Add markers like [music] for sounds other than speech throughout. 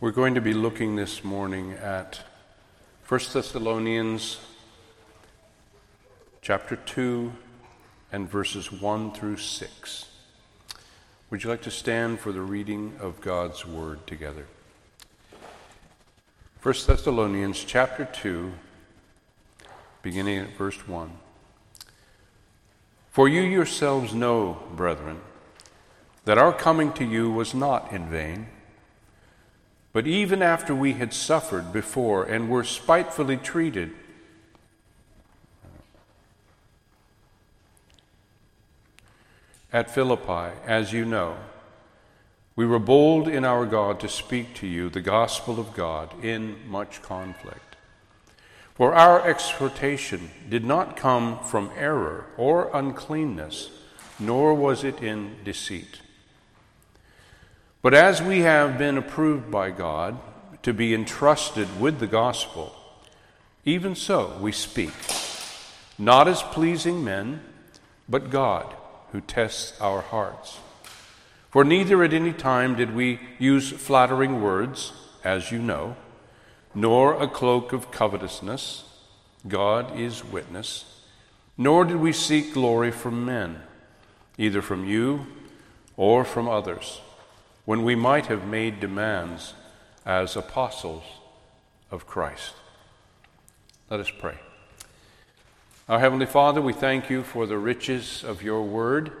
We're going to be looking this morning at 1 Thessalonians chapter 2 and verses 1 through 6. Would you like to stand for the reading of God's word together? 1 Thessalonians chapter 2 beginning at verse 1. For you yourselves know, brethren, that our coming to you was not in vain. But even after we had suffered before and were spitefully treated, at Philippi, as you know, we were bold in our God to speak to you the gospel of God in much conflict. For our exhortation did not come from error or uncleanness, nor was it in deceit. But as we have been approved by God to be entrusted with the gospel, even so we speak, not as pleasing men, but God who tests our hearts. For neither at any time did we use flattering words, as you know, nor a cloak of covetousness, God is witness, nor did we seek glory from men, either from you or from others when we might have made demands as apostles of Christ. Let us pray. Our Heavenly Father, we thank you for the riches of your word.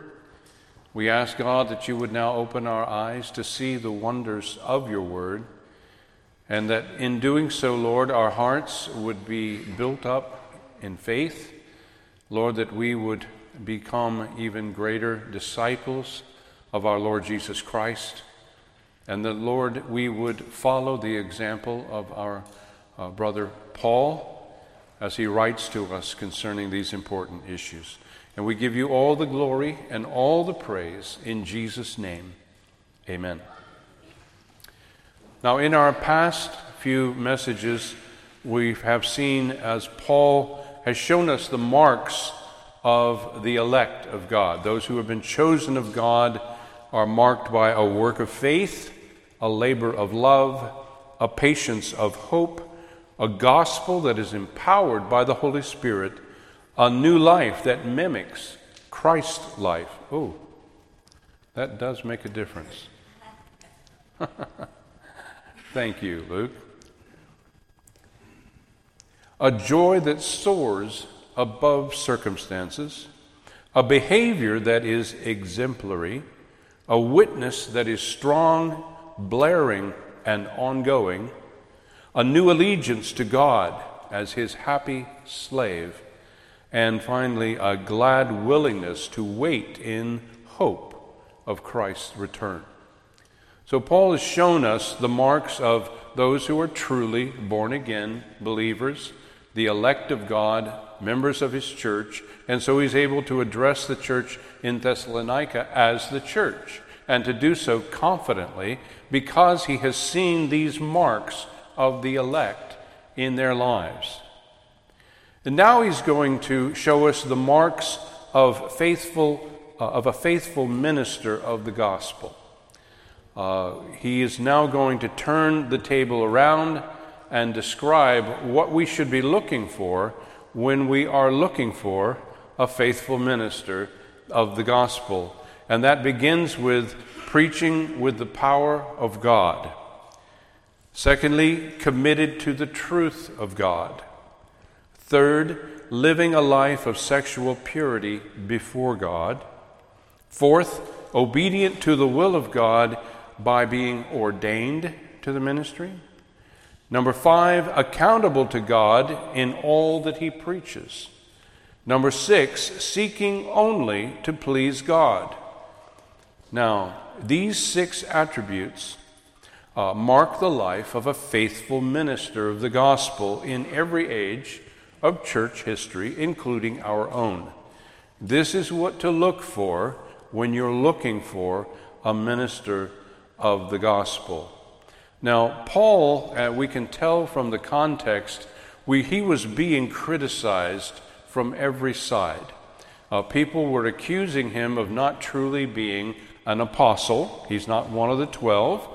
We ask God that you would now open our eyes to see the wonders of your word, and that in doing so, Lord, our hearts would be built up in faith. Lord, that we would become even greater disciples of our Lord Jesus Christ and that, Lord, we would follow the example of our uh, brother Paul as he writes to us concerning these important issues. And we give you all the glory and all the praise in Jesus' name. Amen. Now, in our past few messages, we have seen as Paul has shown us the marks of the elect of God. Those who have been chosen of God are marked by a work of faith a labor of love, a patience of hope, a gospel that is empowered by the Holy Spirit, a new life that mimics Christ's life. Oh, that does make a difference. [laughs] Thank you, Luke. A joy that soars above circumstances, a behavior that is exemplary, a witness that is strong blaring and ongoing, a new allegiance to God as his happy slave, and finally, a glad willingness to wait in hope of Christ's return. So, Paul has shown us the marks of those who are truly born again believers, the elect of God, members of his church, and so he's able to address the church in Thessalonica as the church and to do so confidently because he has seen these marks of the elect in their lives. And now he's going to show us the marks of faithful uh, of a faithful minister of the gospel. Uh, he is now going to turn the table around and describe what we should be looking for when we are looking for a faithful minister of the gospel and that begins with preaching with the power of God. Secondly, committed to the truth of God. Third, living a life of sexual purity before God. Fourth, obedient to the will of God by being ordained to the ministry. Number five, accountable to God in all that he preaches. Number six, seeking only to please God. Now, these six attributes uh, mark the life of a faithful minister of the gospel in every age of church history, including our own. This is what to look for when you're looking for a minister of the gospel. Now, Paul, uh, we can tell from the context, we, he was being criticized from every side. Uh, people were accusing him of not truly being an apostle. He's not one of the twelve.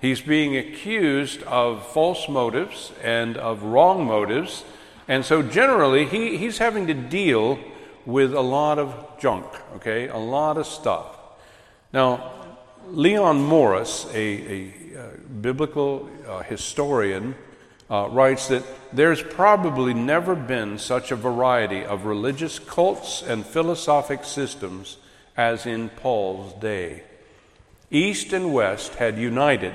He's being accused of false motives and of wrong motives. And so, generally, he, he's having to deal with a lot of junk, okay? A lot of stuff. Now, Leon Morris, a, a, a uh, biblical uh, historian, uh, writes that there's probably never been such a variety of religious cults and philosophic systems as in Paul's day. East and West had united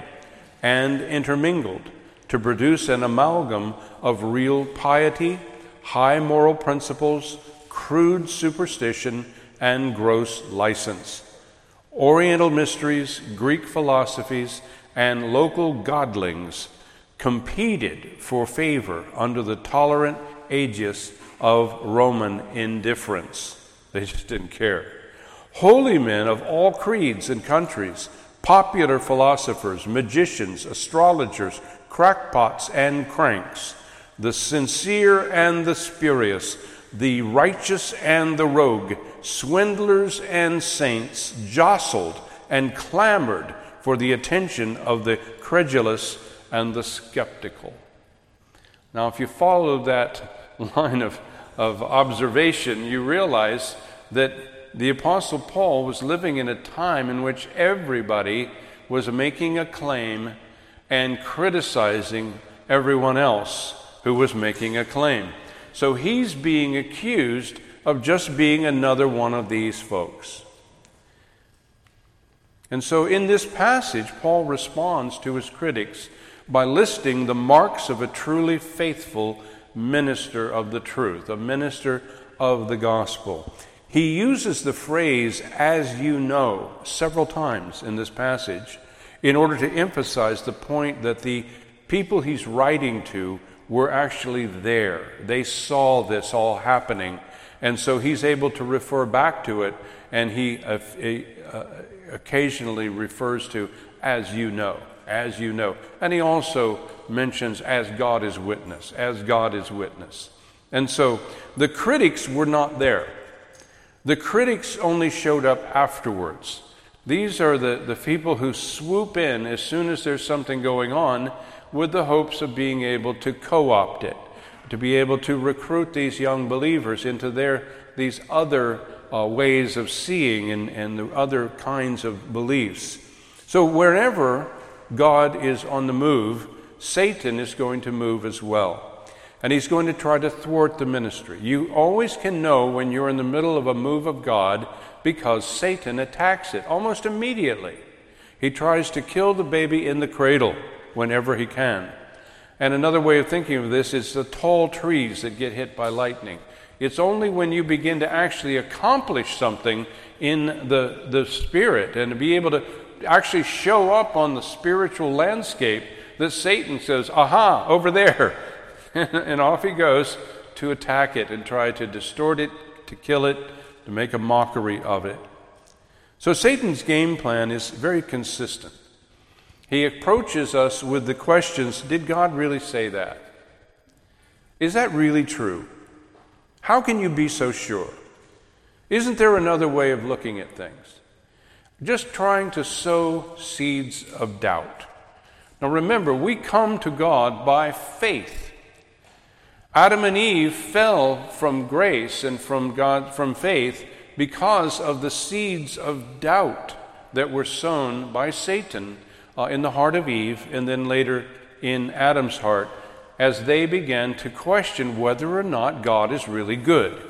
and intermingled to produce an amalgam of real piety, high moral principles, crude superstition, and gross license. Oriental mysteries, Greek philosophies, and local godlings competed for favor under the tolerant aegis of Roman indifference. They just didn't care. Holy men of all creeds and countries, popular philosophers, magicians, astrologers, crackpots, and cranks, the sincere and the spurious, the righteous and the rogue, swindlers and saints jostled and clamored for the attention of the credulous and the skeptical. Now, if you follow that [laughs] line of, of observation, you realize that the Apostle Paul was living in a time in which everybody was making a claim and criticizing everyone else who was making a claim. So he's being accused of just being another one of these folks. And so in this passage, Paul responds to his critics by listing the marks of a truly faithful minister of the truth, a minister of the gospel. He uses the phrase, as you know, several times in this passage in order to emphasize the point that the people he's writing to were actually there. They saw this all happening. And so he's able to refer back to it, and he uh, uh, occasionally refers to, as you know as you know. And he also mentions, as God is witness, as God is witness. And so the critics were not there. The critics only showed up afterwards. These are the, the people who swoop in as soon as there's something going on with the hopes of being able to co opt it, to be able to recruit these young believers into their, these other uh, ways of seeing and, and the other kinds of beliefs. So, wherever God is on the move, Satan is going to move as well. And he's going to try to thwart the ministry. You always can know when you're in the middle of a move of God because Satan attacks it almost immediately. He tries to kill the baby in the cradle whenever he can. And another way of thinking of this is the tall trees that get hit by lightning. It's only when you begin to actually accomplish something in the, the spirit and to be able to actually show up on the spiritual landscape that Satan says, aha, over there. [laughs] and off he goes to attack it and try to distort it, to kill it, to make a mockery of it. So Satan's game plan is very consistent. He approaches us with the questions Did God really say that? Is that really true? How can you be so sure? Isn't there another way of looking at things? just trying to sow seeds of doubt. Now remember, we come to God by faith. Adam and Eve fell from grace and from God from faith because of the seeds of doubt that were sown by Satan uh, in the heart of Eve and then later in Adam's heart as they began to question whether or not God is really good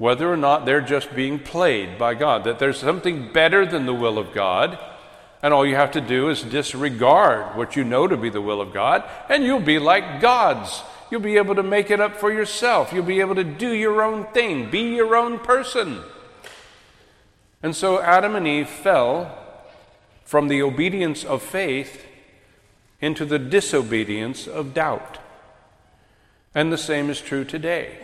whether or not they're just being played by God, that there's something better than the will of God, and all you have to do is disregard what you know to be the will of God, and you'll be like gods. You'll be able to make it up for yourself. You'll be able to do your own thing, be your own person. And so Adam and Eve fell from the obedience of faith into the disobedience of doubt. And the same is true today.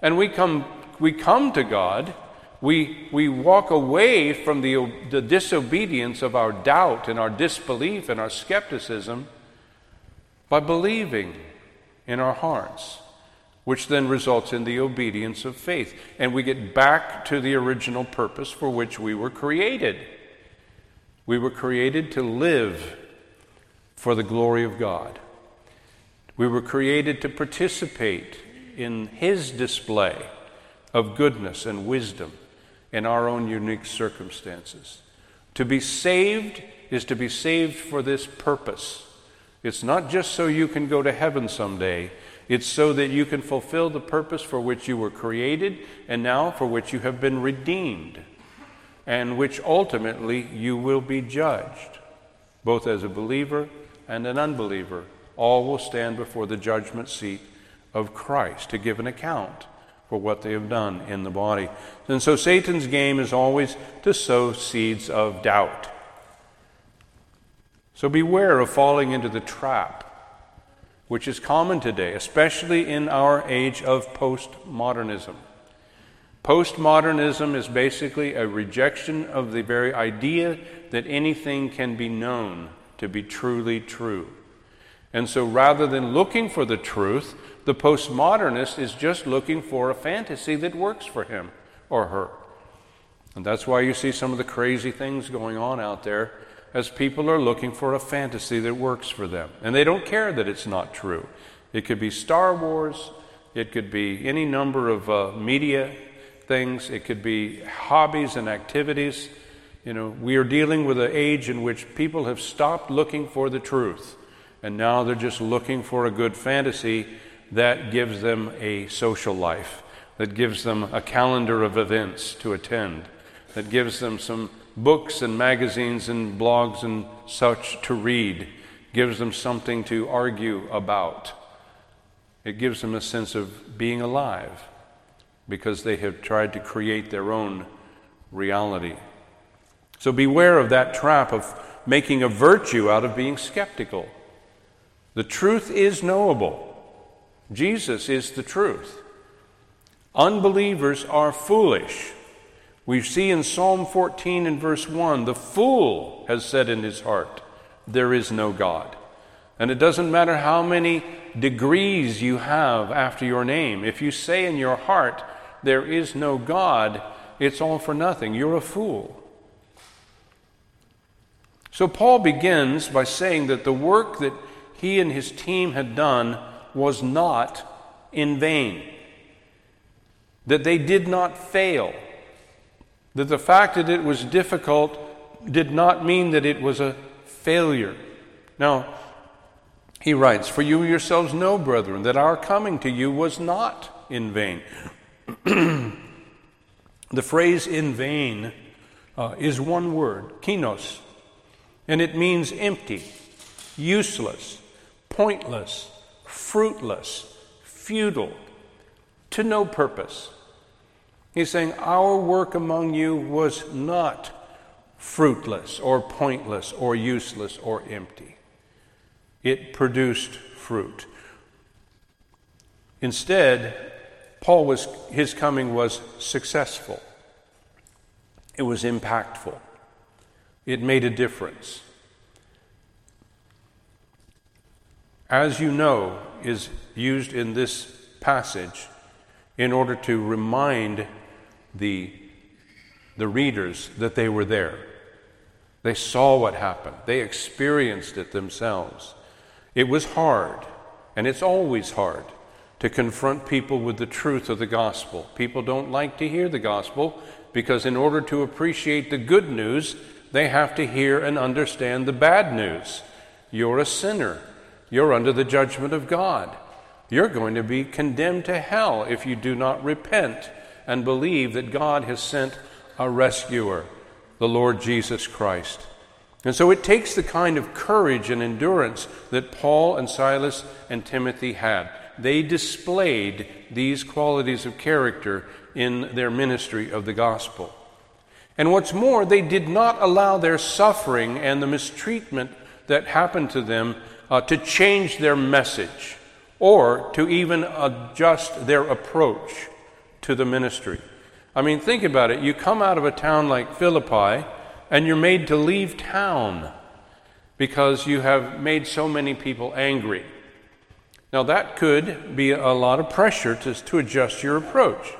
And we come we come to God, we, we walk away from the, the disobedience of our doubt and our disbelief and our skepticism by believing in our hearts, which then results in the obedience of faith. And we get back to the original purpose for which we were created. We were created to live for the glory of God. We were created to participate in His display of goodness and wisdom in our own unique circumstances. To be saved is to be saved for this purpose. It's not just so you can go to heaven someday, it's so that you can fulfill the purpose for which you were created and now for which you have been redeemed, and which ultimately you will be judged, both as a believer and an unbeliever. All will stand before the judgment seat of Christ to give an account for what they have done in the body. And so Satan's game is always to sow seeds of doubt. So beware of falling into the trap, which is common today, especially in our age of postmodernism. Postmodernism is basically a rejection of the very idea that anything can be known to be truly true. And so rather than looking for the truth, the postmodernist is just looking for a fantasy that works for him or her. And that's why you see some of the crazy things going on out there as people are looking for a fantasy that works for them. And they don't care that it's not true. It could be Star Wars, it could be any number of uh, media things, it could be hobbies and activities. You know, we are dealing with an age in which people have stopped looking for the truth, and now they're just looking for a good fantasy that gives them a social life, that gives them a calendar of events to attend, that gives them some books and magazines and blogs and such to read, gives them something to argue about. It gives them a sense of being alive because they have tried to create their own reality. So beware of that trap of making a virtue out of being skeptical. The truth is knowable. Jesus is the truth. Unbelievers are foolish. We see in Psalm 14 and verse 1 the fool has said in his heart, There is no God. And it doesn't matter how many degrees you have after your name, if you say in your heart, There is no God, it's all for nothing. You're a fool. So Paul begins by saying that the work that he and his team had done was not in vain, that they did not fail, that the fact that it was difficult did not mean that it was a failure. Now, he writes, For you yourselves know, brethren, that our coming to you was not in vain. [clears throat] the phrase in vain uh, is one word, kenos, and it means empty, useless, pointless, fruitless, futile, to no purpose. He's saying, Our work among you was not fruitless or pointless or useless or empty. It produced fruit. Instead, Paul was, his coming was successful. It was impactful. It made a difference. as you know, is used in this passage in order to remind the, the readers that they were there. They saw what happened, they experienced it themselves. It was hard, and it's always hard to confront people with the truth of the gospel. People don't like to hear the gospel because, in order to appreciate the good news, they have to hear and understand the bad news. You're a sinner. You're under the judgment of God. You're going to be condemned to hell if you do not repent and believe that God has sent a rescuer, the Lord Jesus Christ. And so it takes the kind of courage and endurance that Paul and Silas and Timothy had. They displayed these qualities of character in their ministry of the gospel. And what's more, they did not allow their suffering and the mistreatment that happened to them uh, to change their message or to even adjust their approach to the ministry. I mean, think about it. You come out of a town like Philippi and you're made to leave town because you have made so many people angry. Now, that could be a lot of pressure to, to adjust your approach.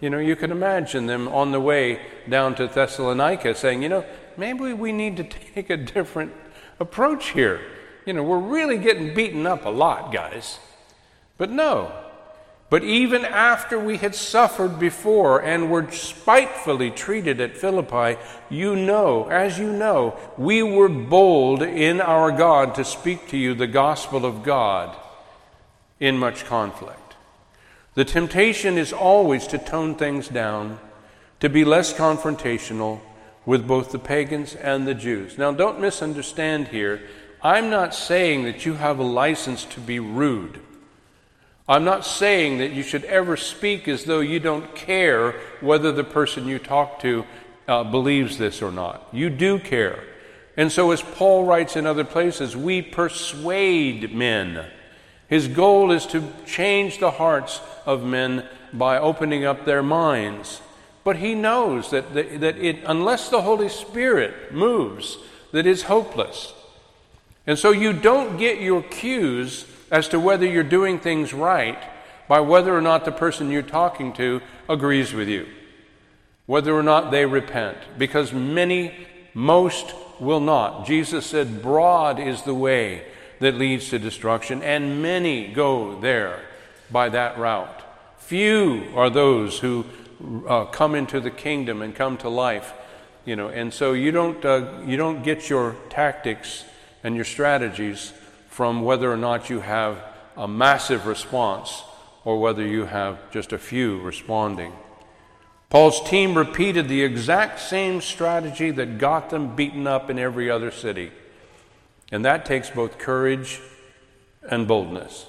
You know, you can imagine them on the way down to Thessalonica saying, you know, maybe we need to take a different approach here. You know, we're really getting beaten up a lot, guys. But no. But even after we had suffered before and were spitefully treated at Philippi, you know, as you know, we were bold in our God to speak to you the gospel of God in much conflict. The temptation is always to tone things down, to be less confrontational with both the pagans and the Jews. Now, don't misunderstand here. I'm not saying that you have a license to be rude. I'm not saying that you should ever speak as though you don't care whether the person you talk to uh, believes this or not. You do care. And so, as Paul writes in other places, we persuade men. His goal is to change the hearts of men by opening up their minds. But he knows that, that, it, unless the Holy Spirit moves, that it's hopeless. And so you don't get your cues as to whether you're doing things right by whether or not the person you're talking to agrees with you, whether or not they repent, because many, most will not. Jesus said, Broad is the way that leads to destruction, and many go there by that route. Few are those who uh, come into the kingdom and come to life, you know. And so you don't uh, you don't get your tactics and your strategies from whether or not you have a massive response or whether you have just a few responding. Paul's team repeated the exact same strategy that got them beaten up in every other city. And that takes both courage and boldness.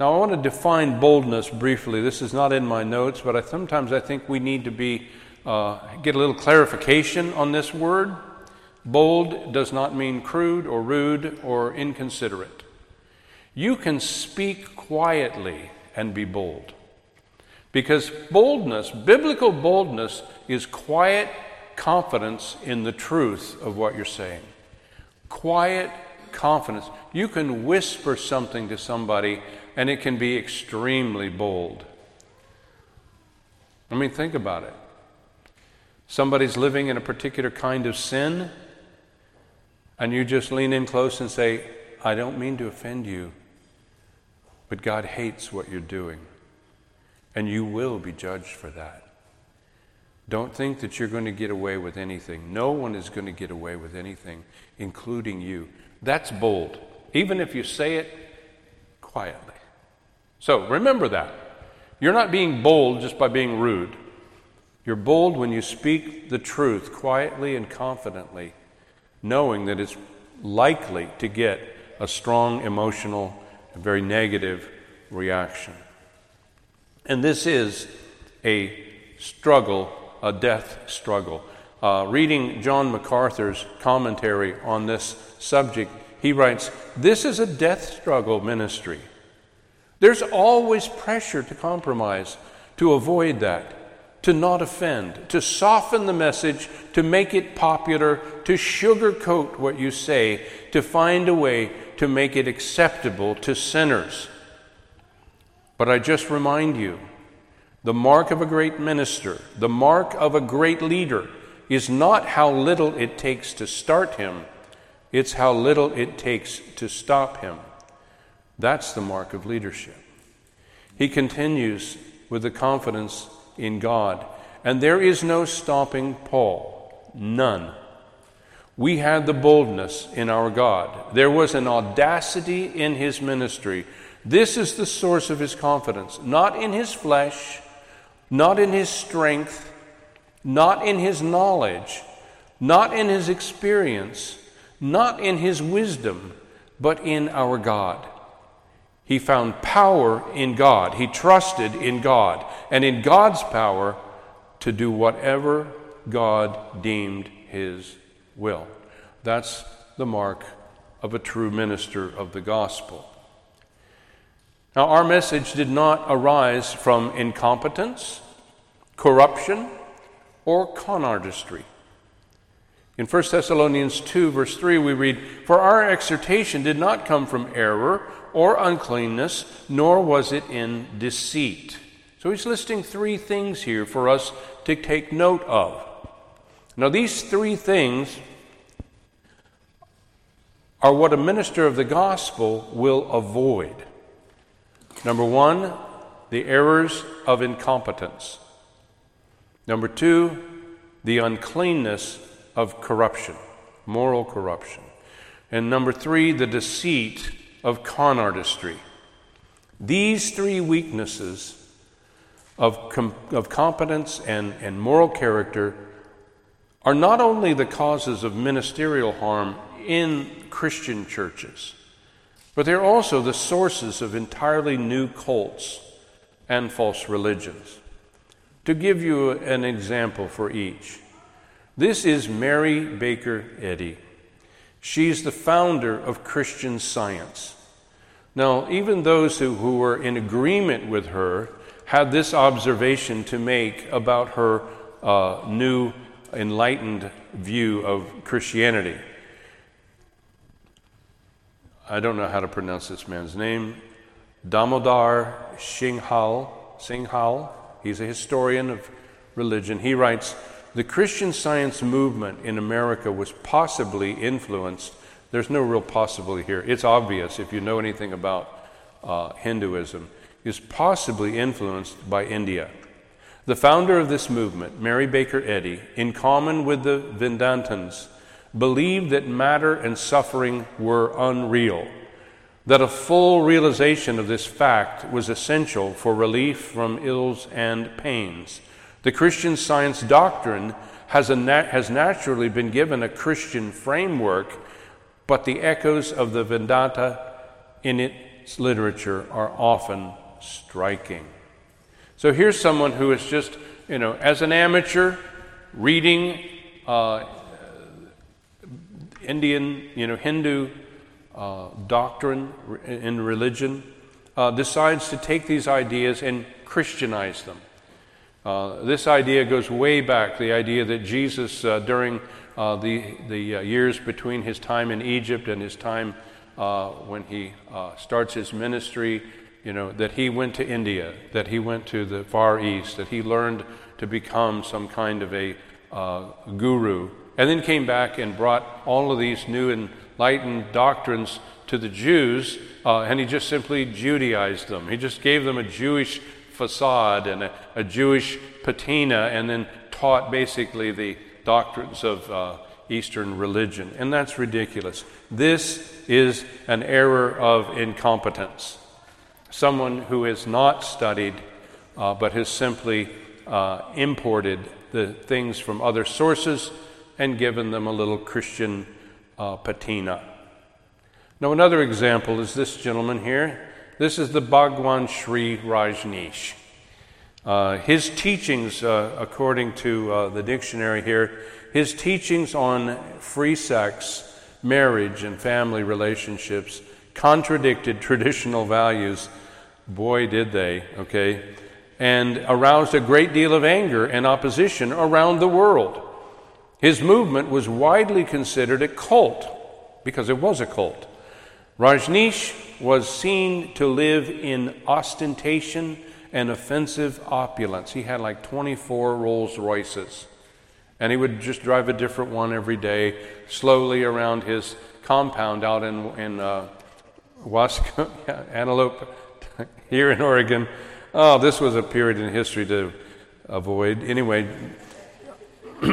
Now, I want to define boldness briefly. This is not in my notes, but I, sometimes I think we need to be, uh, get a little clarification on this word. Bold does not mean crude or rude or inconsiderate. You can speak quietly and be bold. Because boldness, biblical boldness, is quiet confidence in the truth of what you're saying quiet confidence. You can whisper something to somebody and it can be extremely bold. I mean, think about it. Somebody's living in a particular kind of sin, and you just lean in close and say, I don't mean to offend you, but God hates what you're doing, and you will be judged for that. Don't think that you're going to get away with anything. No one is going to get away with anything, including you. That's bold, even if you say it quietly. So remember that. You're not being bold just by being rude. You're bold when you speak the truth quietly and confidently, knowing that it's likely to get a strong emotional, very negative reaction. And this is a struggle a death struggle. Uh, reading John MacArthur's commentary on this subject, he writes This is a death struggle ministry. There's always pressure to compromise, to avoid that, to not offend, to soften the message, to make it popular, to sugarcoat what you say, to find a way to make it acceptable to sinners. But I just remind you the mark of a great minister, the mark of a great leader, is not how little it takes to start him, it's how little it takes to stop him. That's the mark of leadership. He continues with the confidence in God, and there is no stopping Paul, none. We had the boldness in our God. There was an audacity in his ministry. This is the source of his confidence, not in his flesh not in his strength, not in his knowledge, not in his experience, not in his wisdom, but in our God. He found power in God. He trusted in God and in God's power to do whatever God deemed his will. That's the mark of a true minister of the gospel. Now, our message did not arise from incompetence, corruption, or con artistry. In 1 Thessalonians 2, verse 3, we read, For our exhortation did not come from error or uncleanness, nor was it in deceit. So he's listing three things here for us to take note of. Now, these three things are what a minister of the gospel will avoid. Number one, the errors of incompetence. Number two, the uncleanness of corruption, moral corruption. And number three, the deceit of con artistry. These three weaknesses of, com- of competence and, and moral character are not only the causes of ministerial harm in Christian churches, but they're also the sources of entirely new cults and false religions. To give you an example for each, this is Mary Baker Eddy. She's the founder of Christian Science. Now, even those who, who were in agreement with her had this observation to make about her uh, new enlightened view of Christianity. I don't know how to pronounce this man's name. Damodar Singhal. Singhal. He's a historian of religion. He writes The Christian science movement in America was possibly influenced. There's no real possibility here. It's obvious if you know anything about uh, Hinduism. Is possibly influenced by India. The founder of this movement, Mary Baker Eddy, in common with the Vedantins, believed that matter and suffering were unreal, that a full realization of this fact was essential for relief from ills and pains. The Christian science doctrine has, has naturally been given a Christian framework, but the echoes of the Vedanta in its literature are often striking. So here's someone who is just, you know, as an amateur, reading uh, Indian, you know, Hindu uh, doctrine in religion, uh, decides to take these ideas and Christianize them. Uh, this idea goes way back the idea that Jesus, uh, during uh, the, the years between his time in Egypt and his time when he starts his ministry you know, that he went to India, that he went to the Far East, that he learned to become some kind of a uh, guru, and then came back and brought all of these new enlightened doctrines to the Jews, uh, and he just simply Judaized them. He just gave them a Jewish facade and a, a Jewish patina, and then taught basically the doctrines of uh, Eastern religion. And that's ridiculous. This is an error of incompetence someone who has not studied uh, but has simply uh, imported the things from other sources and given them a little Christian uh, patina. Now, another example is this gentleman here. This is the Bhagwan Shree Rajneesh. Uh, his teachings, uh, according to uh, the dictionary here, his teachings on free sex, marriage, and family relationships contradicted [laughs] traditional values. Boy, did they, okay? And aroused a great deal of anger and opposition around the world. His movement was widely considered a cult because it was a cult. Rajneesh was seen to live in ostentation and offensive opulence. He had like 24 Rolls Royces. And he would just drive a different one every day, slowly around his compound out in, in uh, Wasco, [laughs] Antelope, [laughs] here in Oregon. Oh, this was a period in history to avoid. Anyway, [clears throat]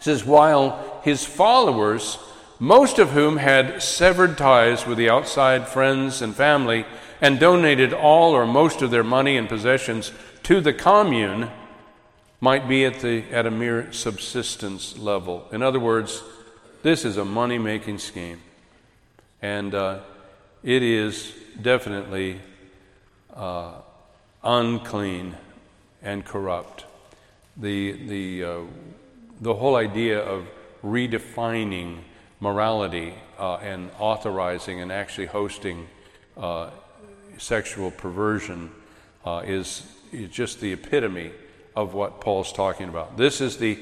says, while his followers, most of whom had severed ties with the outside friends and family and donated all or most of their money and possessions to the commune, might be at, the, at a mere subsistence level. In other words, this is a money making scheme. And uh, it is definitely uh, unclean and corrupt. The, the, uh, the whole idea of redefining morality uh, and authorizing and actually hosting uh, sexual perversion uh, is, is just the epitome of what Paul's talking about. This is the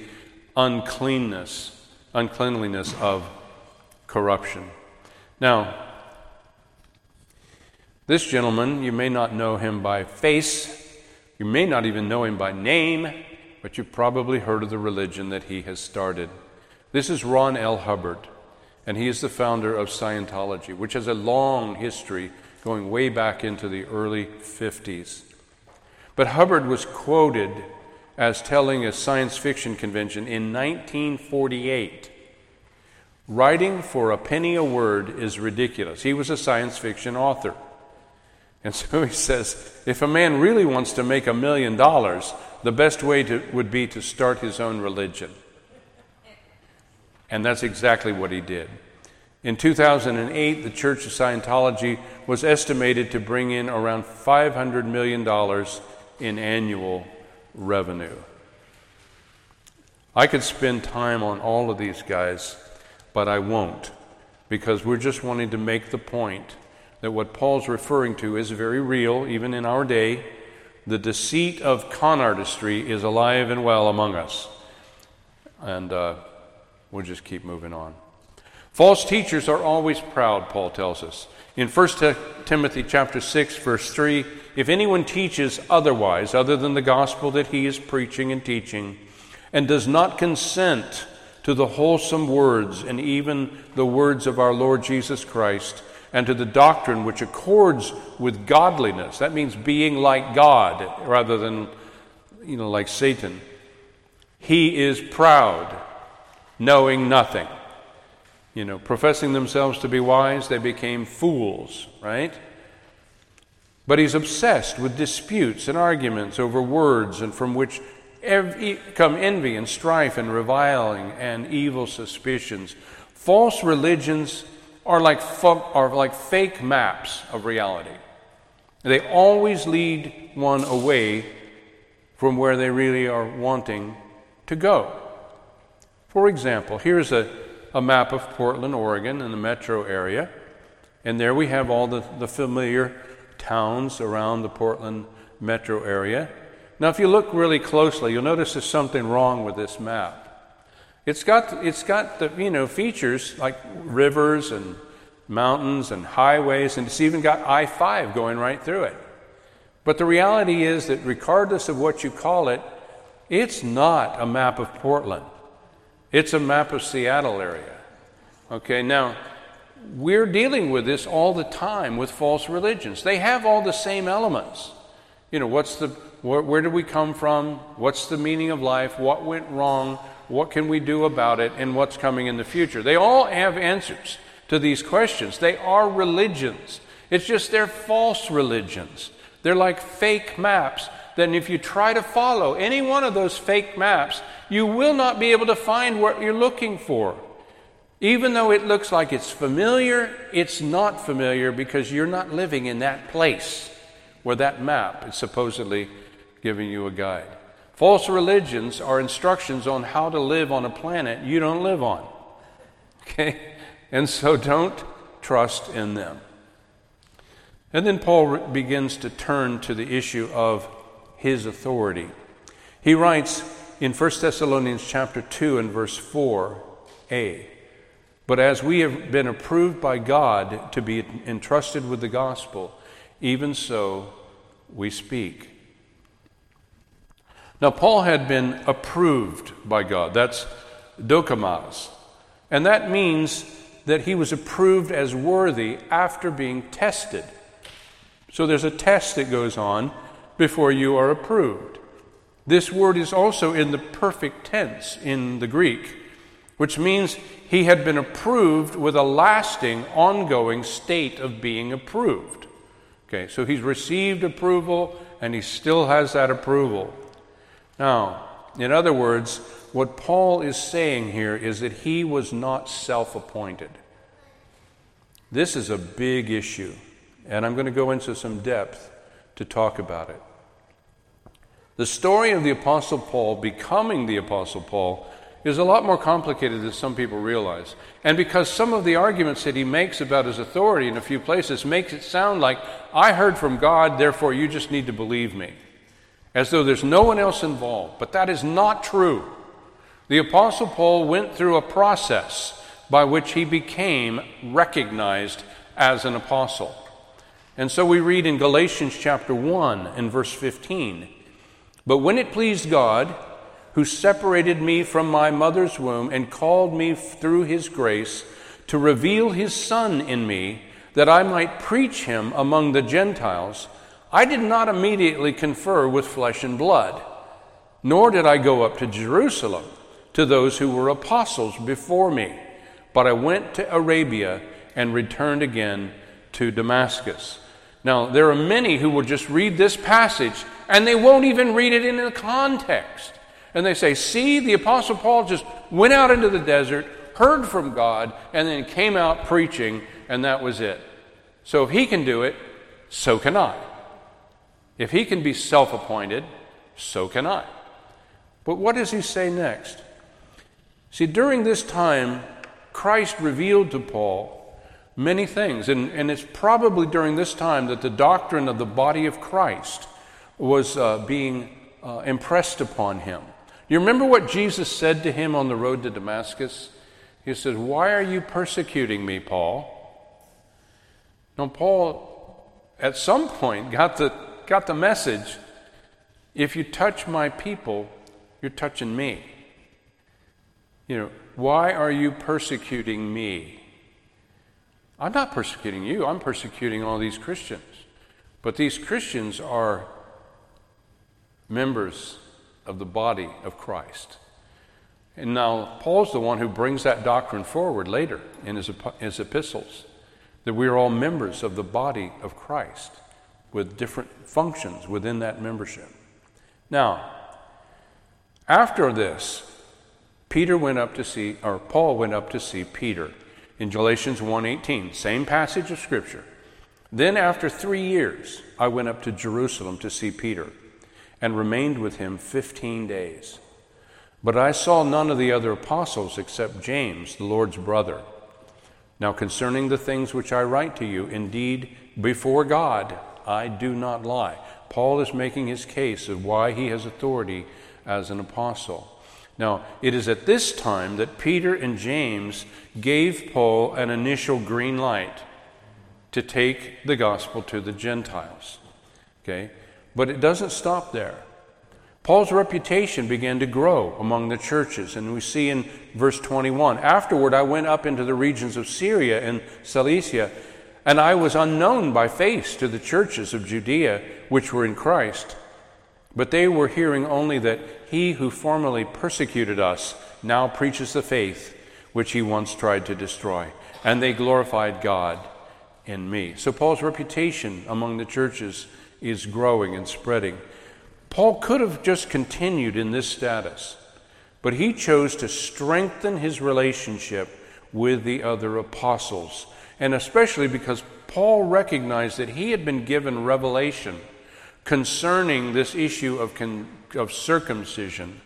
uncleanness, uncleanliness of corruption. Now, this gentleman, you may not know him by face, you may not even know him by name, but you've probably heard of the religion that he has started. This is Ron L. Hubbard. and he is the founder of Scientology, which has a long history going way back into the early 50s. But Hubbard was quoted as telling a science fiction convention in 1948 writing for a penny a word is ridiculous. He was a science fiction author. And so he says if a man really wants to make a million dollars, the best way to, would be to start his own religion. And that's exactly what he did. In 2008, the Church of Scientology was estimated to bring in around $500 million in annual revenue. I could spend time on all of these guys, but I won't, because we're just wanting to make the point that what Paul's referring to is very real, even in our day. The deceit of con artistry is alive and well among us. And uh, we'll just keep moving on. False teachers are always proud, Paul tells us. In 1 Timothy chapter 6 verse 3, if anyone teaches otherwise other than the gospel that he is preaching and teaching and does not consent to the wholesome words and even the words of our Lord Jesus Christ and to the doctrine which accords with godliness, that means being like God rather than you know like Satan. He is proud, knowing nothing. You know, professing themselves to be wise, they became fools, right? But he's obsessed with disputes and arguments over words, and from which come envy and strife and reviling and evil suspicions. False religions are like, are like fake maps of reality. They always lead one away from where they really are wanting to go. For example, here's a a map of Portland, Oregon, and the metro area. And there we have all the, the familiar towns around the Portland metro area. Now, if you look really closely, you'll notice there's something wrong with this map. It's got, it's got the you know, features like rivers and mountains and highways, and it's even got I 5 going right through it. But the reality is that, regardless of what you call it, it's not a map of Portland. It's a map of Seattle area. Okay, now we're dealing with this all the time with false religions. They have all the same elements. You know, what's the where, where did we come from? What's the meaning of life? What went wrong? What can we do about it? And what's coming in the future? They all have answers to these questions. They are religions. It's just they're false religions. They're like fake maps then if you try to follow any one of those fake maps, you will not be able to find what you're looking for. Even though it looks like it's familiar, it's not familiar because you're not living in that place where that map is supposedly giving you a guide. False religions are instructions on how to live on a planet you don't live on. [laughs] Okay? And so don't trust in them. And then Paul begins to turn to the issue of his authority. He writes in 1 Thessalonians chapter 2 and verse 4a, but as we have been approved by God to be entrusted with the gospel, even so we speak. Now, Paul had been approved by God. That's dokimas. And that means that he was approved as worthy after being tested. So there's a test that goes on before you are approved. This word is also in the perfect tense in the Greek, which means he had been approved with a lasting, ongoing state of being approved. Okay, so he's received approval and he still has that approval. Now, in other words, what Paul is saying here is that he was not self appointed. This is a big issue, and I'm going to go into some depth to talk about it. The story of the Apostle Paul becoming the Apostle Paul is a lot more complicated than some people realize. And because some of the arguments that he makes about his authority in a few places makes it sound like, I heard from God, therefore you just need to believe me. As though there's no one else involved. But that is not true. The Apostle Paul went through a process by which he became recognized as an apostle. And so we read in Galatians chapter 1 and verse 15 But when it pleased God, who separated me from my mother's womb and called me through his grace to reveal his Son in me, that I might preach him among the Gentiles, I did not immediately confer with flesh and blood, nor did I go up to Jerusalem to those who were apostles before me, but I went to Arabia and returned again to Damascus. Now, there are many who will just read this passage and they won't even read it in the context. And they say, See, the Apostle Paul just went out into the desert, heard from God, and then came out preaching, and that was it. So if he can do it, so can I. If he can be self appointed, so can I. But what does he say next? See, during this time, Christ revealed to Paul many things, and, and it's probably during this time that the doctrine of the body of Christ was uh, being uh, impressed upon him. You remember what Jesus said to him on the road to Damascus? He said, Why are you persecuting me, Paul? Now, Paul, at some point, got the, got the message if you touch my people, you're touching me. You know, why are you persecuting me? I'm not persecuting you, I'm persecuting all these Christians. But these Christians are members of the body of Christ. And now, Paul's the one who brings that doctrine forward later in his, his epistles that we are all members of the body of Christ with different functions within that membership. Now, after this, Peter went up to see, or Paul went up to see Peter in Galatians 1:18, same passage of scripture. Then after 3 years, I went up to Jerusalem to see Peter and remained with him 15 days. But I saw none of the other apostles except James, the Lord's brother. Now, concerning the things which I write to you, indeed, before God, I do not lie. Paul is making his case of why he has authority as an apostle. Now, it is at this time that Peter and James gave Paul an initial green light to take the gospel to the Gentiles. Okay? But it doesn't stop there. Paul's reputation began to grow among the churches, and we see in verse 21 Afterward, I went up into the regions of Syria and Cilicia, and I was unknown by face to the churches of Judea which were in Christ. But they were hearing only that he who formerly persecuted us now preaches the faith which he once tried to destroy. And they glorified God in me. So Paul's reputation among the churches is growing and spreading. Paul could have just continued in this status, but he chose to strengthen his relationship with the other apostles, and especially because Paul recognized that he had been given revelation concerning this issue of, con- of circumcision,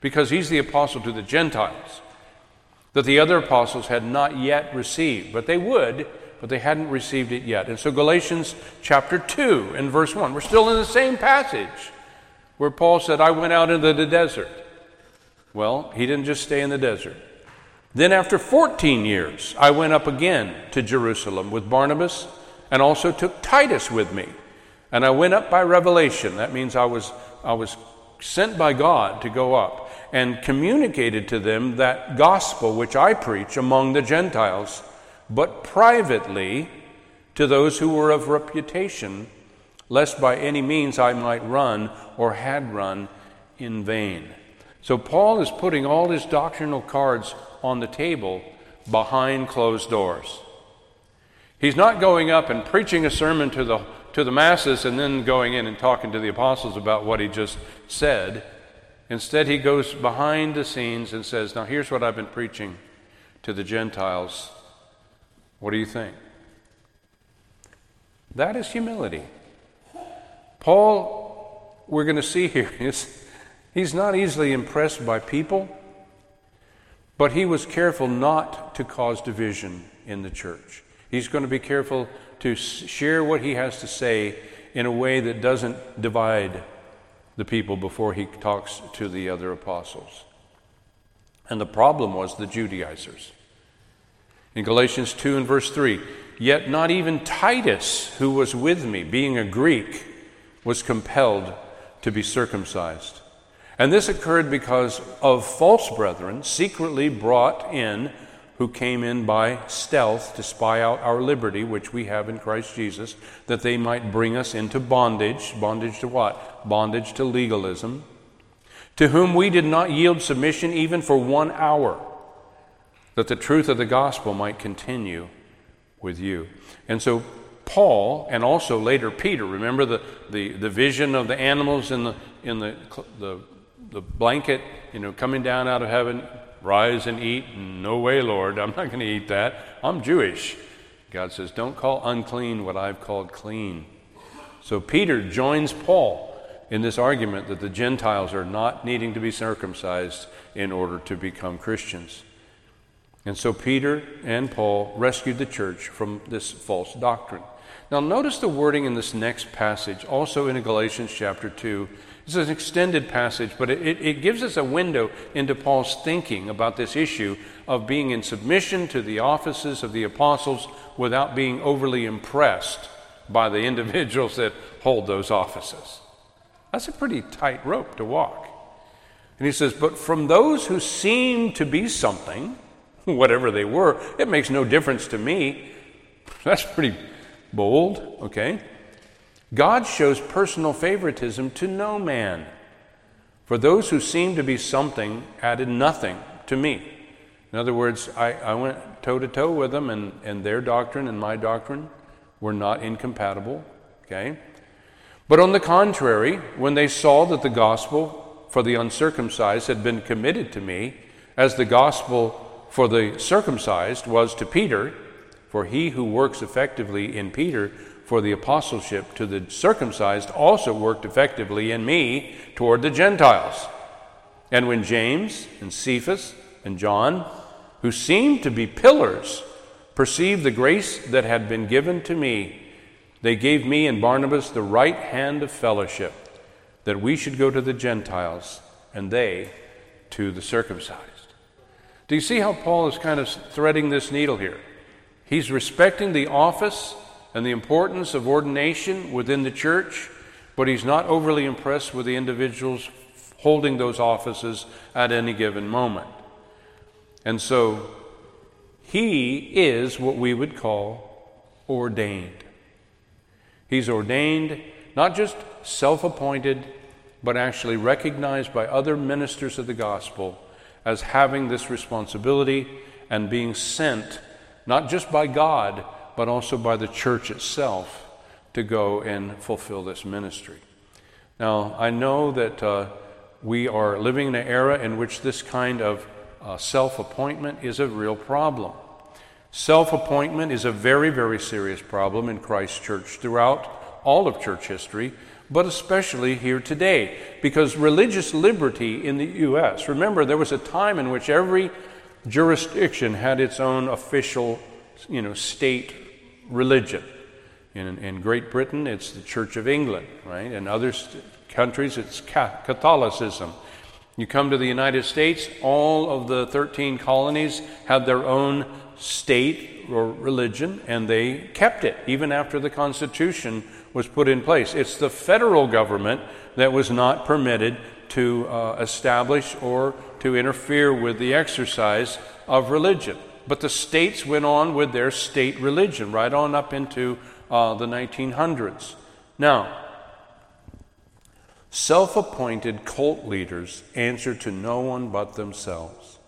because he's the apostle to the Gentiles, that the other apostles had not yet received, but they would, but they hadn't received it yet. And so, Galatians chapter 2 and verse 1, we're still in the same passage where Paul said, I went out into the desert. Well, he didn't just stay in the desert. Then, after 14 years, I went up again to Jerusalem with Barnabas and also took Titus with me. And I went up by revelation. That means I was, I was sent by God to go up and communicated to them that gospel which I preach among the Gentiles, but privately to those who were of reputation lest by any means I might run or had run in vain. So Paul is putting all his doctrinal cards on the table behind closed doors. He's not going up and preaching a sermon to the, to the masses and then going in and talking to the apostles about what he just said. Instead, he goes behind the scenes and says, Now, here's what I've been preaching to the Gentiles. What do you think? That is humility. Paul, we're going to see here, [laughs] is he's not easily impressed by people, but he was careful not to cause division in the church. He's going to be careful to share what he has to say in a way that doesn't divide the people before he talks to the other apostles. And the problem was the Judaizers. In Galatians 2 and verse 3, yet not even Titus, who was with me, being a Greek, was compelled to be circumcised. And this occurred because of false brethren secretly brought in who came in by stealth to spy out our liberty, which we have in Christ Jesus, that they might bring us into bondage. Bondage to what? Bondage to legalism. To whom we did not yield submission even for one hour, that the truth of the gospel might continue with you. And so, Paul, and also later Peter, remember the, the, the vision of the animals in the, in the, the, the blanket, you know, coming down out of heaven? rise and eat. No way, Lord, I'm not going to eat that. I'm Jewish. God says, don't call unclean what I've called clean. So Peter joins Paul in this argument that the Gentiles are not needing to be circumcised in order to become Christians. And so Peter and Paul rescued the church from this false doctrine. Now, notice the wording in this next passage, also in Galatians chapter 2 this is an extended passage, but it, it, gives us a window into Paul's thinking about this issue of being in submission to the offices of the apostles without being overly impressed by the [laughs] individuals that hold those offices. That's a pretty tight rope to walk. And he says, But from those who seem to be something, [laughs] whatever they were, it makes no difference to me. That's pretty bold, okay? God shows personal favoritism to no man. For those who seemed to be something added nothing to me. In other words, I, I went toe to toe with them, and, and their doctrine and my doctrine were not incompatible. Okay? But on the contrary, when they saw that the gospel for the uncircumcised had been committed to me, as the gospel for the circumcised was to Peter, for he who works effectively in Peter for the apostleship to the circumcised also worked effectively in me toward the Gentiles. And when James and Cephas and John, who seemed to be pillars, perceived the grace that had been given to me, they gave me and Barnabas the right hand of fellowship, that we should go to the Gentiles and they to the circumcised. Do you see how Paul is kind of threading this needle here? He's respecting the office and the importance of ordination within the church, but he's not overly impressed with the individuals holding those offices at any given moment. And so he is what we would call ordained. He's ordained, not just self appointed, but actually recognized by other ministers of the gospel as having this responsibility and being sent, not just by God, but also by the church itself to go and fulfill this ministry. Now, I know that uh, we are living in an era in which this kind of uh, self appointment is a real problem. Self appointment is a very, very serious problem in Christ's church throughout all of church history, but especially here today, because religious liberty in the U.S., remember, there was a time in which every jurisdiction had its own official you know, state religion. In, in Great Britain, it's the Church of England, right? In other st- countries, it's Catholicism. You come to the United States, all of the 13 colonies had their own state or religion, and they kept it even after the Constitution was put in place. It's the federal government that was not permitted to uh, establish or to interfere with the exercise of religion. But the states went on with their state religion right on up into uh, the 1900s. Now, self appointed cult leaders answer to no one but themselves.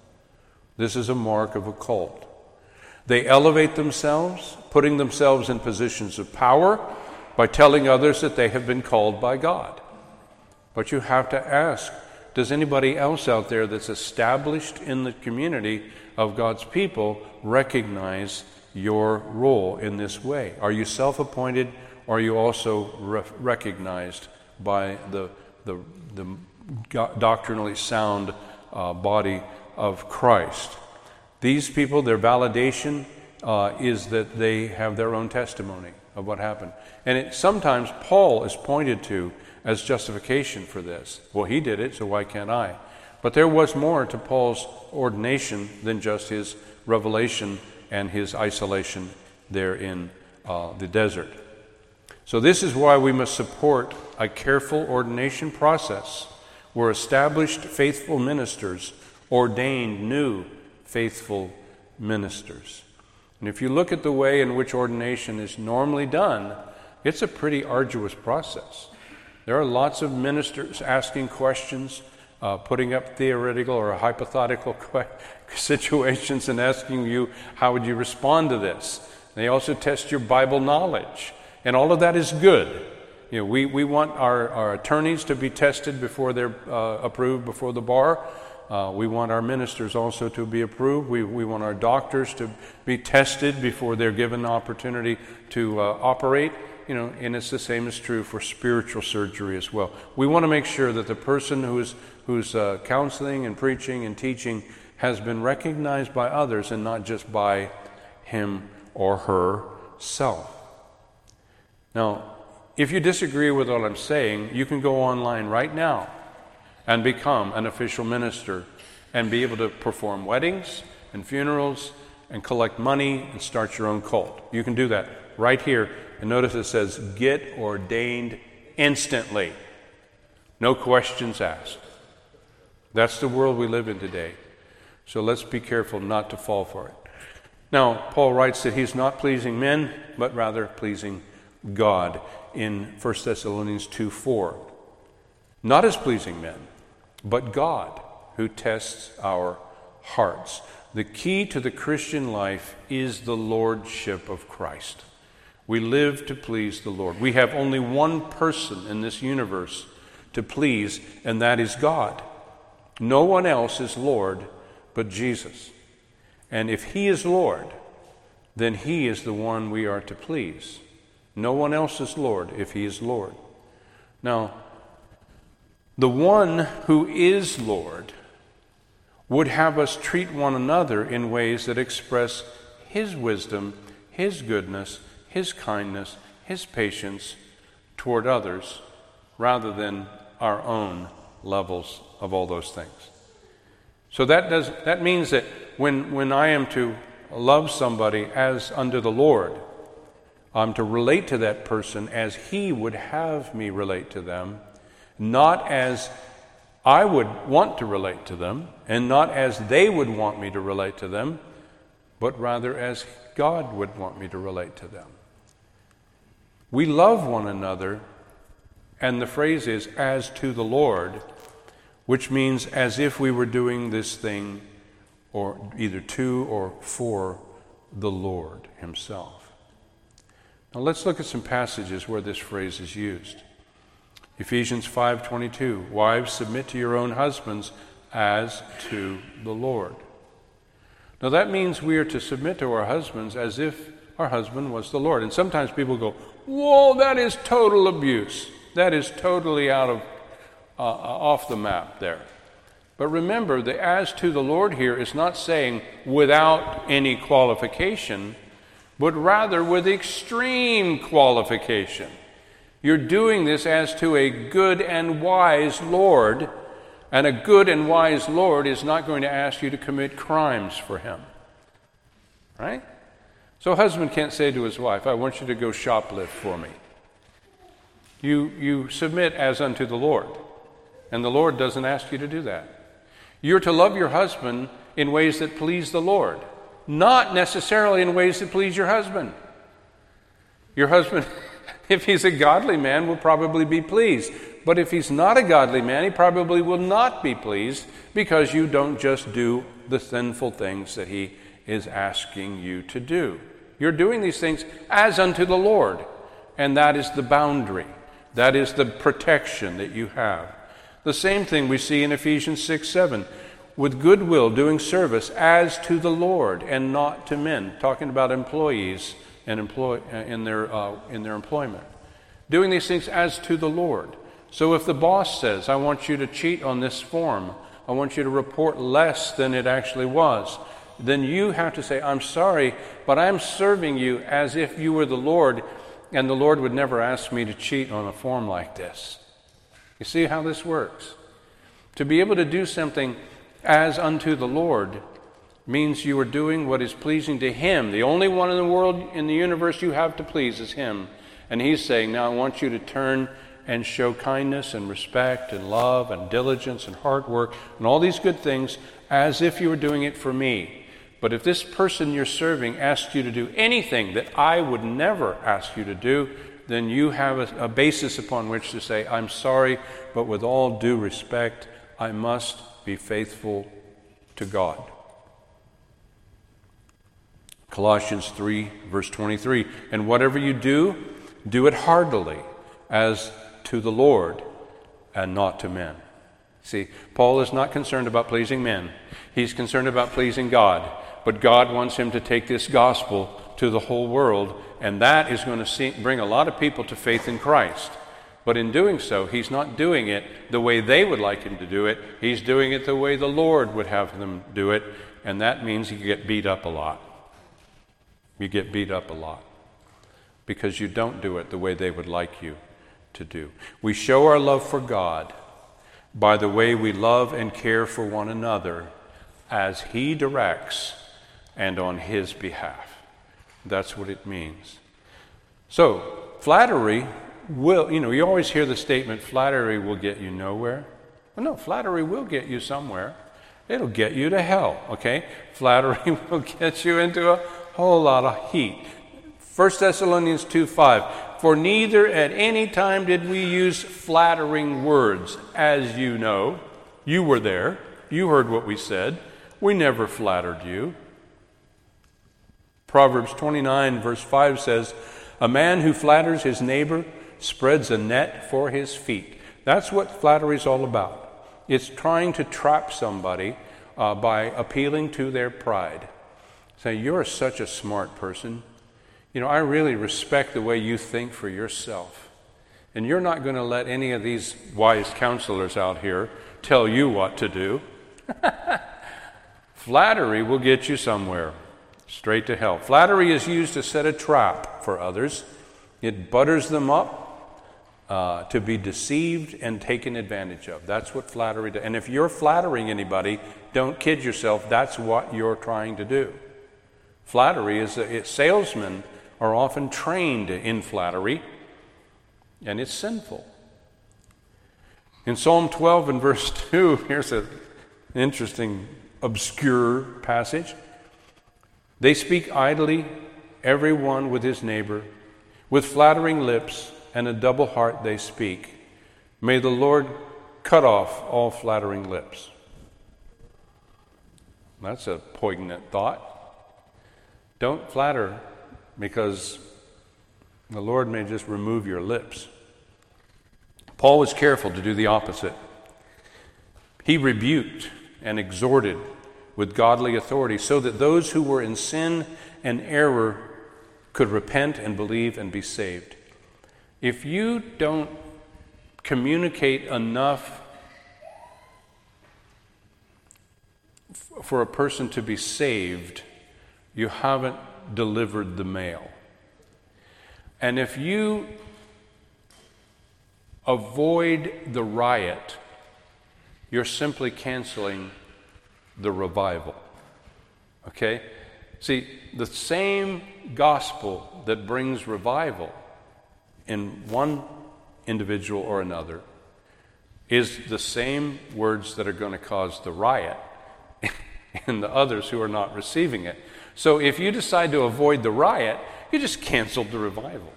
This is a mark of a cult. They elevate themselves, putting themselves in positions of power by telling others that they have been called by God. But you have to ask does anybody else out there that's established in the community of God's people recognize your role in this way? Are you self appointed or are you also re- recognized by the, the, the doctrinally sound uh, body of Christ? These people, their validation uh, is that they have their own testimony of what happened. And it, sometimes Paul is pointed to as justification for this. Well, he did it, so why can't I? But there was more to Paul's ordination than just his revelation and his isolation there in uh, the desert. So, this is why we must support a careful ordination process where established faithful ministers ordained new faithful ministers. And if you look at the way in which ordination is normally done, it's a pretty arduous process. There are lots of ministers asking questions, uh, putting up theoretical or hypothetical [laughs] situations and asking you, how would you respond to this? They also test your Bible knowledge. And all of that is good. You know, we, we want our, our attorneys to be tested before they're uh, approved before the bar. Uh, we want our ministers also to be approved. We, we want our doctors to be tested before they're given the opportunity to uh, operate. You know, and it's the same is true for spiritual surgery as well. We want to make sure that the person who's who's uh, counseling and preaching and teaching has been recognized by others and not just by him or herself. Now, if you disagree with what I'm saying, you can go online right now and become an official minister and be able to perform weddings and funerals and collect money and start your own cult. You can do that right here. And notice it says, get ordained instantly. No questions asked. That's the world we live in today. So let's be careful not to fall for it. Now, Paul writes that he's not pleasing men, but rather pleasing God in 1 Thessalonians 2 4. Not as pleasing men, but God who tests our hearts. The key to the Christian life is the lordship of Christ. We live to please the Lord. We have only one person in this universe to please, and that is God. No one else is Lord but Jesus. And if He is Lord, then He is the one we are to please. No one else is Lord if He is Lord. Now, the one who is Lord would have us treat one another in ways that express His wisdom, His goodness, His kindness, His patience toward others, rather than our own levels of all those things. So that, does, that means that when, when I am to love somebody as under the Lord, I'm to relate to that person as He would have me relate to them, not as I would want to relate to them, and not as they would want me to relate to them, but rather as God would want me to relate to them. We love one another, and the phrase is as to the Lord, which means as if we were doing this thing or either to or for the Lord Himself. Now let's look at some passages where this phrase is used. Ephesians 5:22 Wives submit to your own husbands as to the Lord. Now that means we are to submit to our husbands as if our husband was the Lord. And sometimes people go, "Whoa, that is total abuse. That is totally out of uh, uh off the map there." But remember, the as to the Lord here is not saying without any qualification but rather with extreme qualification. You're doing this as to a good and wise Lord, and a good and wise Lord is not going to ask you to commit crimes for him. Right? So a husband can't say to his wife, I want you to go shoplift for me. You, you submit as unto the Lord, and the Lord doesn't ask you to do that. You're to love your husband in ways that please the Lord not necessarily in ways that please your husband. Your husband, [laughs] [laughs] if he's a godly man, will probably be pleased. But if he's not a godly man, he probably will not be pleased because you don't just do the sinful things that he is asking you to do. You're doing these things as unto the Lord, and that is the boundary. That is the protection that you have. The same thing we see in Ephesians 6 7 with goodwill, doing service as to the Lord and not to men, talking about employees and employ, uh, in, their, uh, in their employment. Doing these things as to the Lord. So if the boss says, I want you to cheat on this form, I want you to report less than it actually was, then you have to say, I'm sorry, but I'm serving you as if you were the Lord, and the Lord would never ask me to cheat on a form like this. You see how this works? To be able to do something as unto the Lord means you are doing what is pleasing to Him. The only one in the world, in the universe, you have to please is Him. And He's saying, Now I want you to turn and show kindness and respect and love and diligence and hard work and all these good things as if you were doing it for me. But if this person you're serving asks you to do anything that I would never ask you to do, then you have a, a basis upon which to say, I'm sorry, but with all due respect, I must be faithful to God. Colossians 3, verse 23. And whatever you do, do it heartily, as to the Lord and not to men. See, Paul is not concerned about pleasing men, he's concerned about pleasing God. But God wants him to take this gospel to the whole world, and that is going to see, bring a lot of people to faith in Christ. But in doing so, he's not doing it the way they would like him to do it. He's doing it the way the Lord would have them do it, and that means you get beat up a lot. You get beat up a lot because you don't do it the way they would like you to do. We show our love for God by the way we love and care for one another as He directs and on His behalf. That's what it means. So, flattery will, you know, you always hear the statement, flattery will get you nowhere. Well, no, flattery will get you somewhere. It'll get you to hell, okay? [laughs] Flattery [laughs] will get you into a whole lot of heat. 1 Thessalonians 2 5. For neither at any time did we use flattering words, as you know. You were there. You heard what we said. We never flattered you. Proverbs 29, verse 5 says, A man who flatters his neighbor spreads a net for his feet. That's what flattery is all about. It's trying to trap somebody uh, by appealing to their pride. Say, You're such a smart person. You know, I really respect the way you think for yourself. And you're not going to let any of these wise counselors out here tell you what to do. [laughs] Flattery will get you somewhere, straight to hell. Flattery is used to set a trap for others, it butters them up uh, to be deceived and taken advantage of. That's what flattery does. And if you're flattering anybody, don't kid yourself, that's what you're trying to do. Flattery is a, salesmen are often trained in flattery, and it's sinful. In Psalm 12 and verse [laughs] 2, here's an interesting, obscure passage. They speak idly, every one with his neighbor, with flattering lips and a double heart they speak. May the Lord cut off all flattering lips. That's a poignant thought. Don't flatter because the Lord may just remove your lips. Paul was careful to do the opposite. He rebuked and exhorted with godly authority so that those who were in sin and error could repent and believe and be saved. If you don't communicate enough for a person to be saved, you haven't delivered the mail. And if you avoid the riot, you're simply canceling the revival. Okay? See, the same gospel that brings revival in one individual or another is the same words that are going to cause the riot [laughs] in the others who are not receiving it. So if you decide to avoid the riot, you just canceled the revival.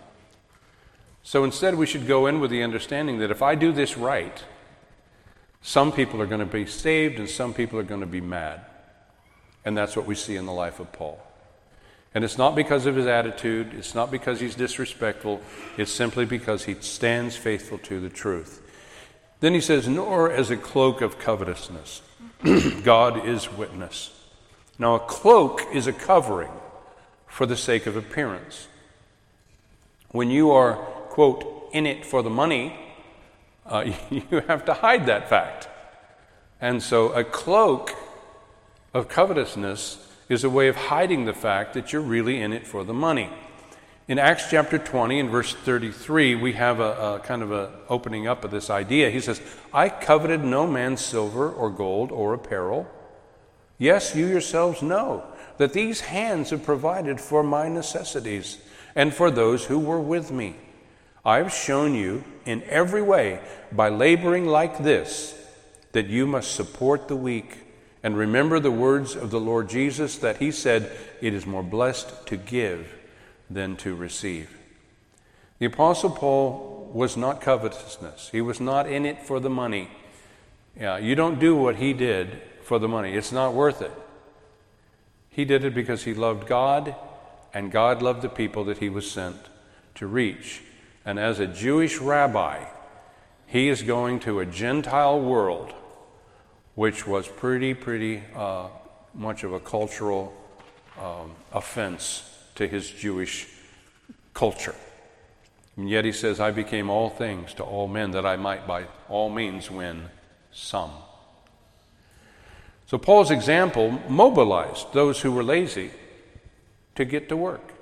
So instead, we should go in with the understanding that if I do this right, some people are going to be saved and some people are going to be mad. And that's what we see in the life of Paul. And it's not because of his attitude, it's not because he's disrespectful, it's simply because he stands faithful to the truth. Then he says, nor as a cloak of covetousness. [clears throat] God is witness. Now, a cloak is a covering for the sake of appearance. When you are, quote, in it for the money, uh, [laughs] you have to hide that fact. And so a cloak of covetousness is a way of hiding the fact that you're really in it for the money. In Acts chapter 20 and verse 33, we have a, a kind of a opening up of this idea. He says, I coveted no man's silver or gold or apparel. Yes, you yourselves know that these hands have provided for my necessities and for those who were with me. I have shown you in every way by laboring like this that you must support the weak And remember the words of the Lord Jesus that he said, It is more blessed to give than to receive. The Apostle Paul was not covetousness, he was not in it for the money. Yeah, you don't do what he did for the money, it's not worth it. He did it because he loved God, and God loved the people that he was sent to reach. And as a Jewish rabbi, he is going to a Gentile world, which was pretty, pretty uh, much of a cultural um, offense to his Jewish culture. And yet he says, I became all things to all men that I might by all means win some. So Paul's example mobilized those who were lazy to get to work,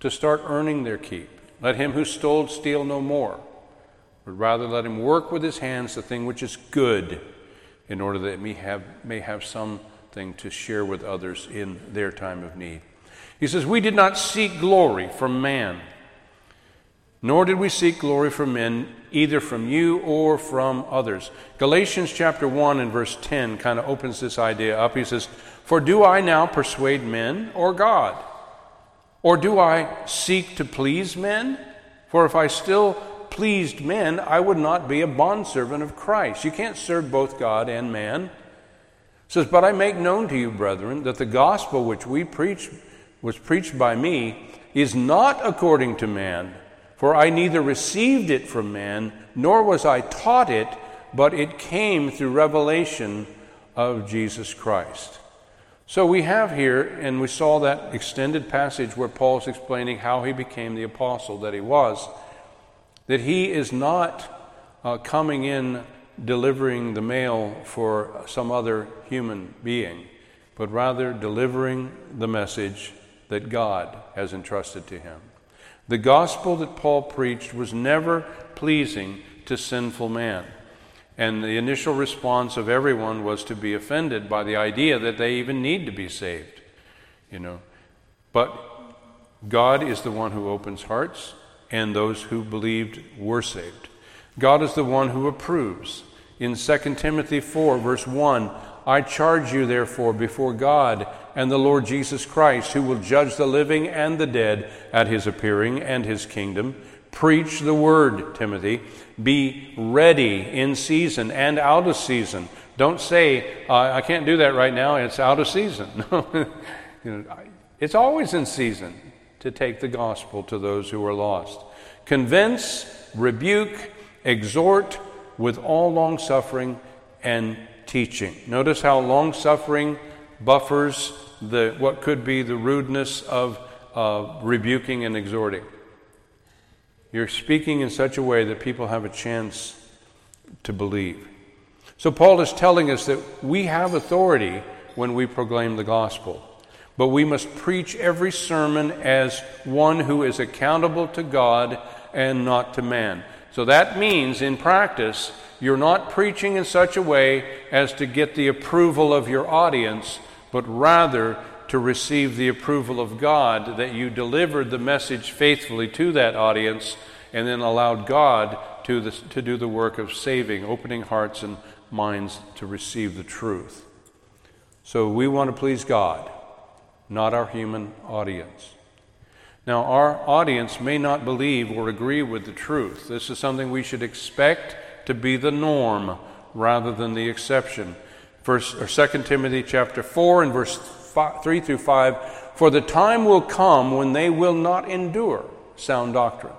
to start earning their keep. Let him who stole steal no more, but rather let him work with his hands the thing which is good, in order that he have, may have something to share with others in their time of need. He says, We did not seek glory from man, nor did we seek glory from men, either from you or from others. Galatians chapter 1 and verse 10 kind of opens this idea up. He says, For do I now persuade men or God? Or do I seek to please men? For if I still pleased men, I would not be a bondservant of Christ. You can't serve both God and man. It says, But I make known to you, brethren, that the gospel which we preach was preached by me is not according to man. For I neither received it from man, nor was I taught it, but it came through revelation of Jesus Christ. So we have here, and we saw that extended passage where Paul's explaining how he became the apostle that he was, that he is not uh, coming in delivering the mail for some other human being, but rather delivering the message that God has entrusted to him. The gospel that Paul preached was never pleasing to sinful man. And the initial response of everyone was to be offended by the idea that they even need to be saved. You know. But God is the one who opens hearts, and those who believed were saved. God is the one who approves. In 2 Timothy 4, verse 1, I charge you, therefore, before God and the Lord Jesus Christ, who will judge the living and the dead at his appearing and his kingdom. Preach the word, Timothy. Be ready in season and out of season. Don't say, uh, I can't do that right now, it's out of season. [laughs] you know, it's always in season to take the gospel to those who are lost. Convince, rebuke, exhort with all long suffering and teaching. Notice how long suffering buffers the, what could be the rudeness of uh, rebuking and exhorting. You're speaking in such a way that people have a chance to believe. So, Paul is telling us that we have authority when we proclaim the gospel, but we must preach every sermon as one who is accountable to God and not to man. So, that means in practice, you're not preaching in such a way as to get the approval of your audience, but rather to receive the approval of God, that you delivered the message faithfully to that audience and then allowed God to, the, to do the work of saving, opening hearts and minds to receive the truth. So we want to please God, not our human audience. Now, our audience may not believe or agree with the truth. This is something we should expect to be the norm rather than the exception. First or Second Timothy chapter 4 and verse five, 3 through 5 For the time will come when they will not endure sound doctrine,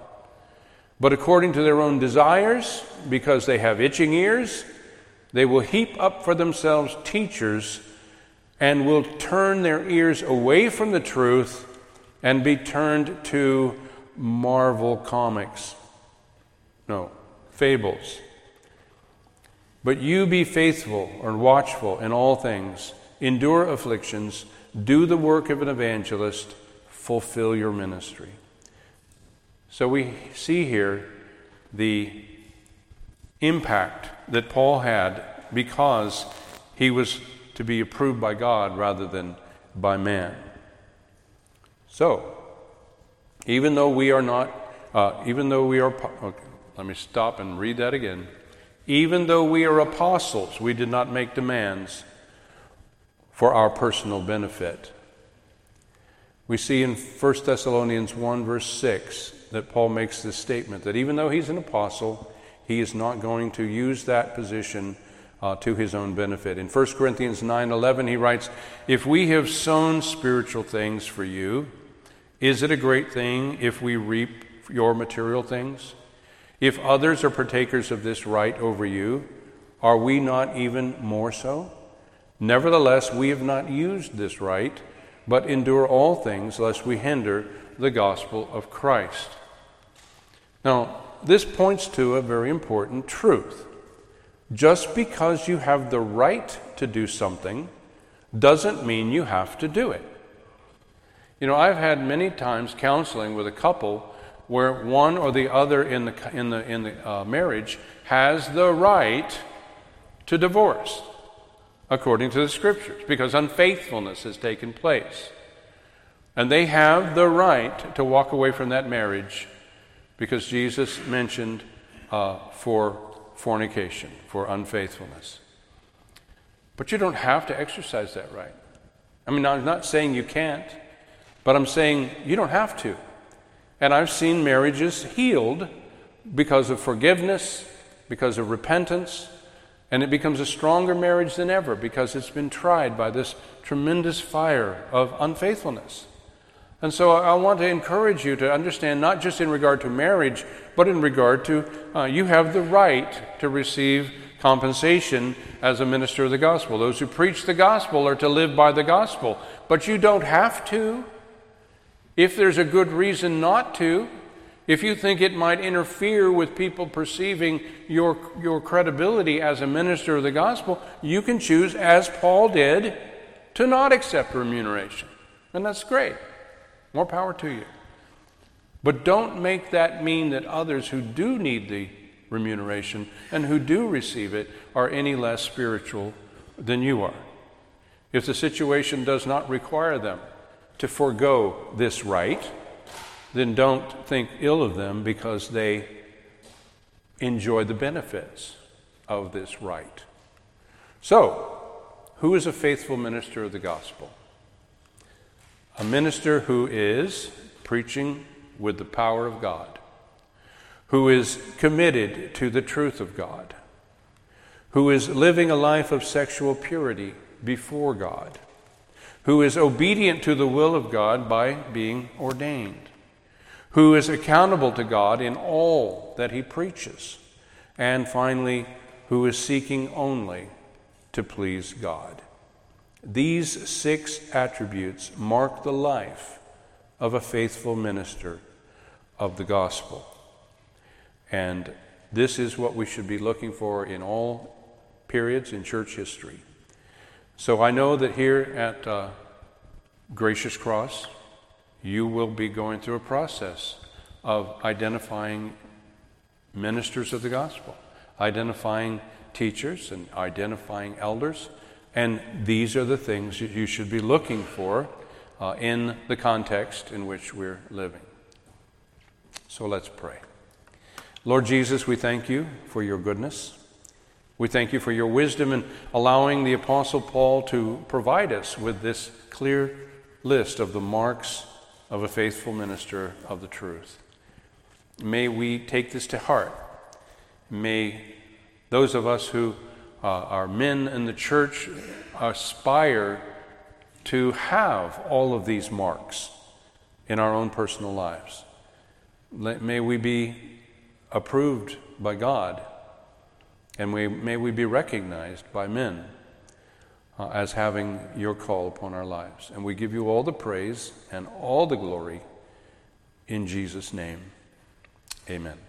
but according to their own desires, because they have itching ears, they will heap up for themselves teachers and will turn their ears away from the truth and be turned to Marvel comics. No, fables. But you be faithful or watchful in all things endure afflictions, do the work of an evangelist, fulfill your ministry. So we see here the impact that Paul had because he was to be approved by God rather than by man. So, even though we are not, uh, even though we are, okay, let me stop and read that again. Even though we are apostles, we did not make demands for our personal benefit. We see in 1 Thessalonians 1, verse 6, that Paul makes this statement that even though he's an apostle, he is not going to use that position uh, to his own benefit. In 1 Corinthians 9:11 he writes, "If we have sown spiritual things for you, is it a great thing if we reap your material things? If others are partakers of this right over you, are we not even more so? Nevertheless, we have not used this right, but endure all things lest we hinder the gospel of Christ." Now, this points to a very important truth. Just because you have the right to do something doesn't mean you have to do it. You know, I've had many times counseling with a couple where one or the other in the, in the, in the uh, marriage has the right to divorce according to the scriptures because unfaithfulness has taken place. And they have the right to walk away from that marriage because Jesus mentioned uh, for fornication, for unfaithfulness. But you don't have to exercise that right. I mean, I'm not saying you can't, but I'm saying you don't have to. And I've seen marriages healed because of forgiveness, because of repentance, and it becomes a stronger marriage than ever because it's been tried by this tremendous fire of unfaithfulness. And so I want to encourage you to understand, not just in regard to marriage, but in regard to uh, you have the right to receive compensation as a minister of the gospel. Those who preach the gospel are to live by the gospel, but you don't have to. If there's a good reason not to, if you think it might interfere with people perceiving your, your credibility as a minister of the gospel, you can choose, as Paul did, to not accept remuneration. And that's great. More power to you. But don't make that mean that others who do need the remuneration and who do receive it are any less spiritual than you are. If the situation does not require them to forego this right, then don't think ill of them because they enjoy the benefits of this right. So, who is a faithful minister of the gospel? A minister who is preaching with the power of God, who is committed to the truth of God, who is living a life of sexual purity before God, who is obedient to the will of God by being ordained, who is accountable to God in all that he preaches, and finally, who is seeking only to please God. These six attributes mark the life of a faithful minister of the gospel. And this is what we should be looking for in all periods in church history. So I know that here at uh, Gracious Cross, you will be going through a process of identifying ministers of the gospel, identifying teachers, and identifying elders and these are the things that you should be looking for uh, in the context in which we're living. So let's pray. Lord Jesus, we thank you for your goodness. We thank you for your wisdom in allowing the Apostle Paul to provide us with this clear list of the marks of a faithful minister of the truth. May we take this to heart. May those of us who uh, our men in the church aspire to have all of these marks in our own personal lives. May we be approved by God and we, may we be recognized by men uh, as having your call upon our lives. And we give you all the praise and all the glory in Jesus' name. Amen.